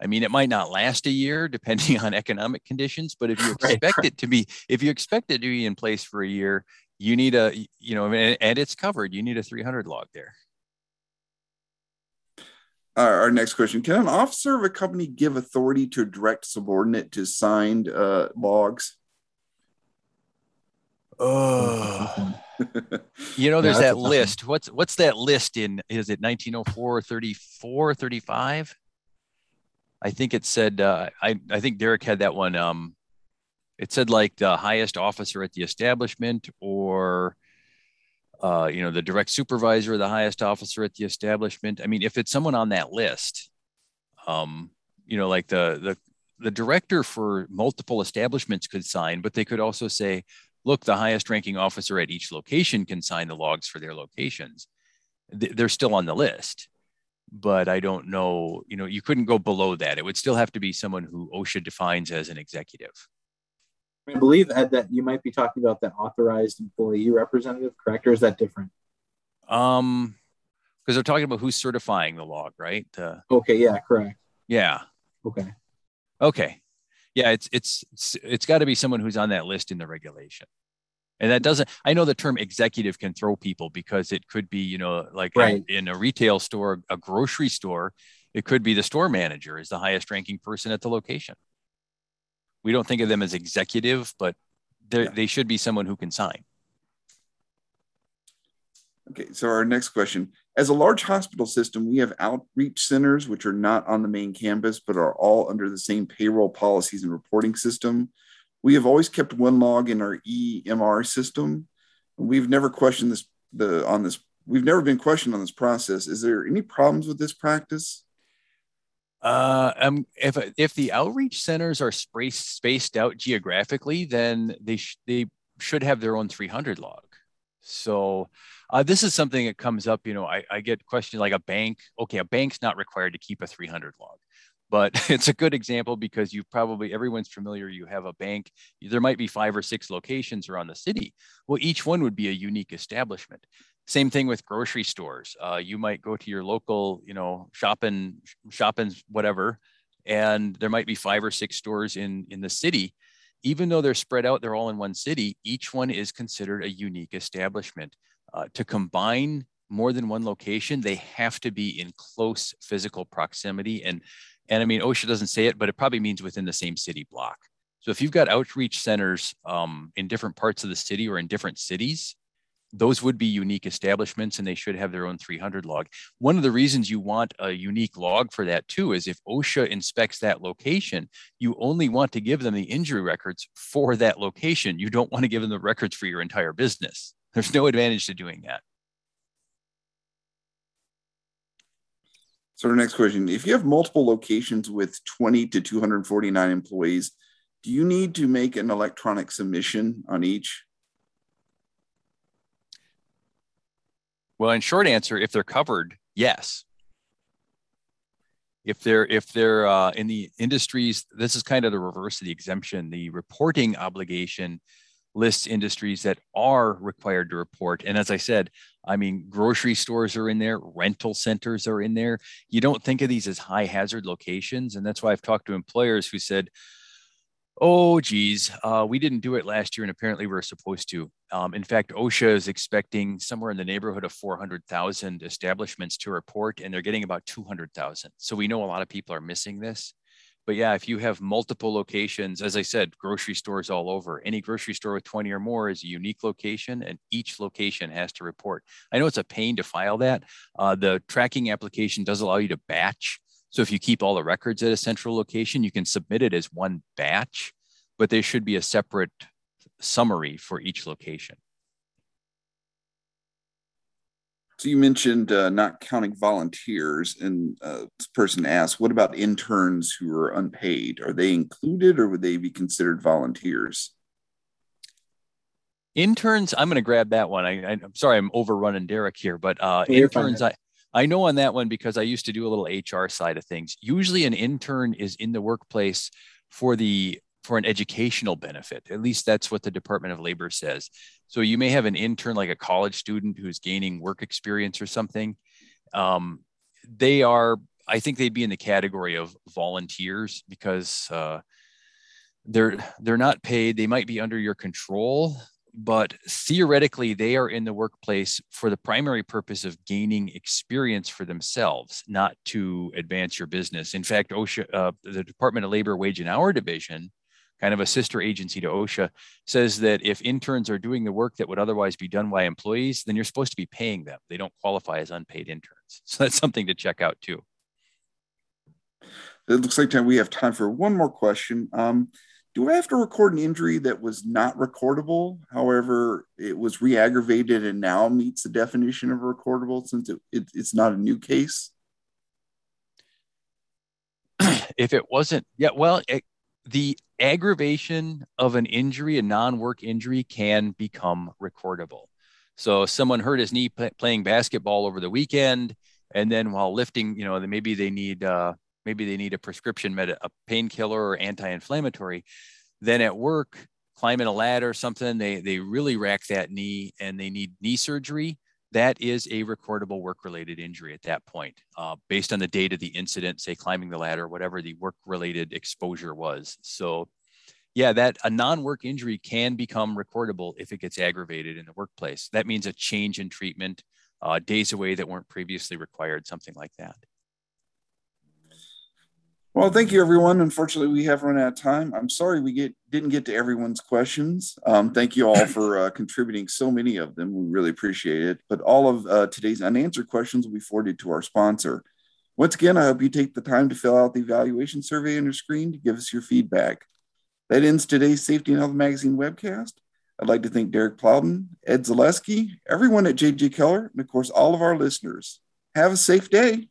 I mean, it might not last a year depending on economic conditions, but if you expect right. it to be, if you expect it to be in place for a year, you need a, you know, and, and it's covered, you need a 300 log there. our next question Can an officer of a company give authority to a direct subordinate to signed uh, logs? Oh, you know, there's yeah, that list. What's what's that list in? Is it 1904, 34, 35? I think it said. Uh, I I think Derek had that one. Um, it said like the highest officer at the establishment, or uh, you know, the direct supervisor, the highest officer at the establishment. I mean, if it's someone on that list, Um, you know, like the the the director for multiple establishments could sign, but they could also say, look, the highest ranking officer at each location can sign the logs for their locations. They're still on the list, but I don't know, you know, you couldn't go below that. It would still have to be someone who OSHA defines as an executive. I believe, Ed, that you might be talking about the authorized employee representative, correct? Or is that different? Um, because they're talking about who's certifying the log, right? Uh, okay, yeah, correct. Yeah. Okay. Okay. Yeah, it's it's it's, it's got to be someone who's on that list in the regulation. And that doesn't I know the term executive can throw people because it could be, you know, like right. in, in a retail store, a grocery store, it could be the store manager is the highest ranking person at the location. We don't think of them as executive, but yeah. they should be someone who can sign. Okay, so our next question. As a large hospital system, we have outreach centers which are not on the main campus, but are all under the same payroll policies and reporting system. We have always kept one log in our EMR system. We've never questioned this the on this. We've never been questioned on this process. Is there any problems with this practice? Uh, um, if if the outreach centers are spaced spaced out geographically, then they sh- they should have their own 300 log. So uh, this is something that comes up. You know, I, I get questions like a bank. Okay, a bank's not required to keep a 300 log, but it's a good example because you probably everyone's familiar. You have a bank. There might be five or six locations around the city. Well, each one would be a unique establishment. Same thing with grocery stores. Uh, you might go to your local, you know, shopping, shopping, whatever, and there might be five or six stores in in the city even though they're spread out, they're all in one city, each one is considered a unique establishment uh, to combine more than one location, they have to be in close physical proximity. And, and I mean, OSHA doesn't say it, but it probably means within the same city block. So if you've got outreach centers um, in different parts of the city or in different cities, those would be unique establishments and they should have their own 300 log. One of the reasons you want a unique log for that too is if OSHA inspects that location, you only want to give them the injury records for that location. You don't want to give them the records for your entire business. There's no advantage to doing that. So our next question, if you have multiple locations with 20 to 249 employees, do you need to make an electronic submission on each? Well, in short answer, if they're covered, yes. If they're if they're uh, in the industries, this is kind of the reverse of the exemption. The reporting obligation lists industries that are required to report. And as I said, I mean, grocery stores are in there, rental centers are in there. You don't think of these as high hazard locations. And that's why I've talked to employers who said, oh, geez, uh, we didn't do it last year, and apparently we're supposed to. Um, in fact, OSHA is expecting somewhere in the neighborhood of 400,000 establishments to report, and they're getting about 200,000. So we know a lot of people are missing this. But yeah, if you have multiple locations, as I said, grocery stores all over, any grocery store with 20 or more is a unique location and each location has to report. I know it's a pain to file that. Uh, the tracking application does allow you to batch. So if you keep all the records at a central location, you can submit it as one batch, but there should be a separate summary for each location. So you mentioned uh, not counting volunteers, and uh, this person asked, "What about interns who are unpaid? Are they included, or would they be considered volunteers?" Interns, I'm going to grab that one. I, am sorry, I'm overrunning Derek here, but uh, interns, I, I know on that one because I used to do a little HR side of things. Usually, an intern is in the workplace for the for an educational benefit. At least that's what the Department of Labor says. So you may have an intern, like a college student who's gaining work experience or something. Um, they are, I think they'd be in the category of volunteers because uh, they're they're not paid. They might be under your control, but theoretically they are in the workplace for the primary purpose of gaining experience for themselves, not to advance your business. In fact, OSHA, uh, the Department of Labor Wage and Hour Division kind of a sister agency to OSHA, says that if interns are doing the work that would otherwise be done by employees, then you're supposed to be paying them. They don't qualify as unpaid interns. So that's something to check out too. It looks like we have time for one more question. Um, do I have to record an injury that was not recordable? However, it was re-aggravated and now meets the definition of recordable since it, it, it's not a new case? if it wasn't, yeah, well, it, the aggravation of an injury, a non-work injury, can become recordable. So someone hurt his knee playing basketball over the weekend, and then while lifting, you know, maybe they need uh, maybe they need a prescription med, a painkiller or anti-inflammatory. Then at work, climbing a ladder or something, they they really rack that knee and they need knee surgery. That is a recordable work-related injury at that point, uh, based on the date of the incident, say climbing the ladder, whatever the work-related exposure was. So yeah, that a non-work injury can become recordable if it gets aggravated in the workplace. That means a change in treatment, uh, days away that weren't previously required, something like that. Well, thank you, everyone. Unfortunately, we have run out of time. I'm sorry we get didn't get to everyone's questions. Um, thank you all for uh, contributing so many of them. We really appreciate it. But all of uh, today's unanswered questions will be forwarded to our sponsor. Once again, I hope you take the time to fill out the evaluation survey on your screen to give us your feedback. That ends today's Safety and Health Magazine webcast. I'd like to thank Derek Plowden, Ed Zaleski, everyone at JJ Keller, and of course, all of our listeners. Have a safe day.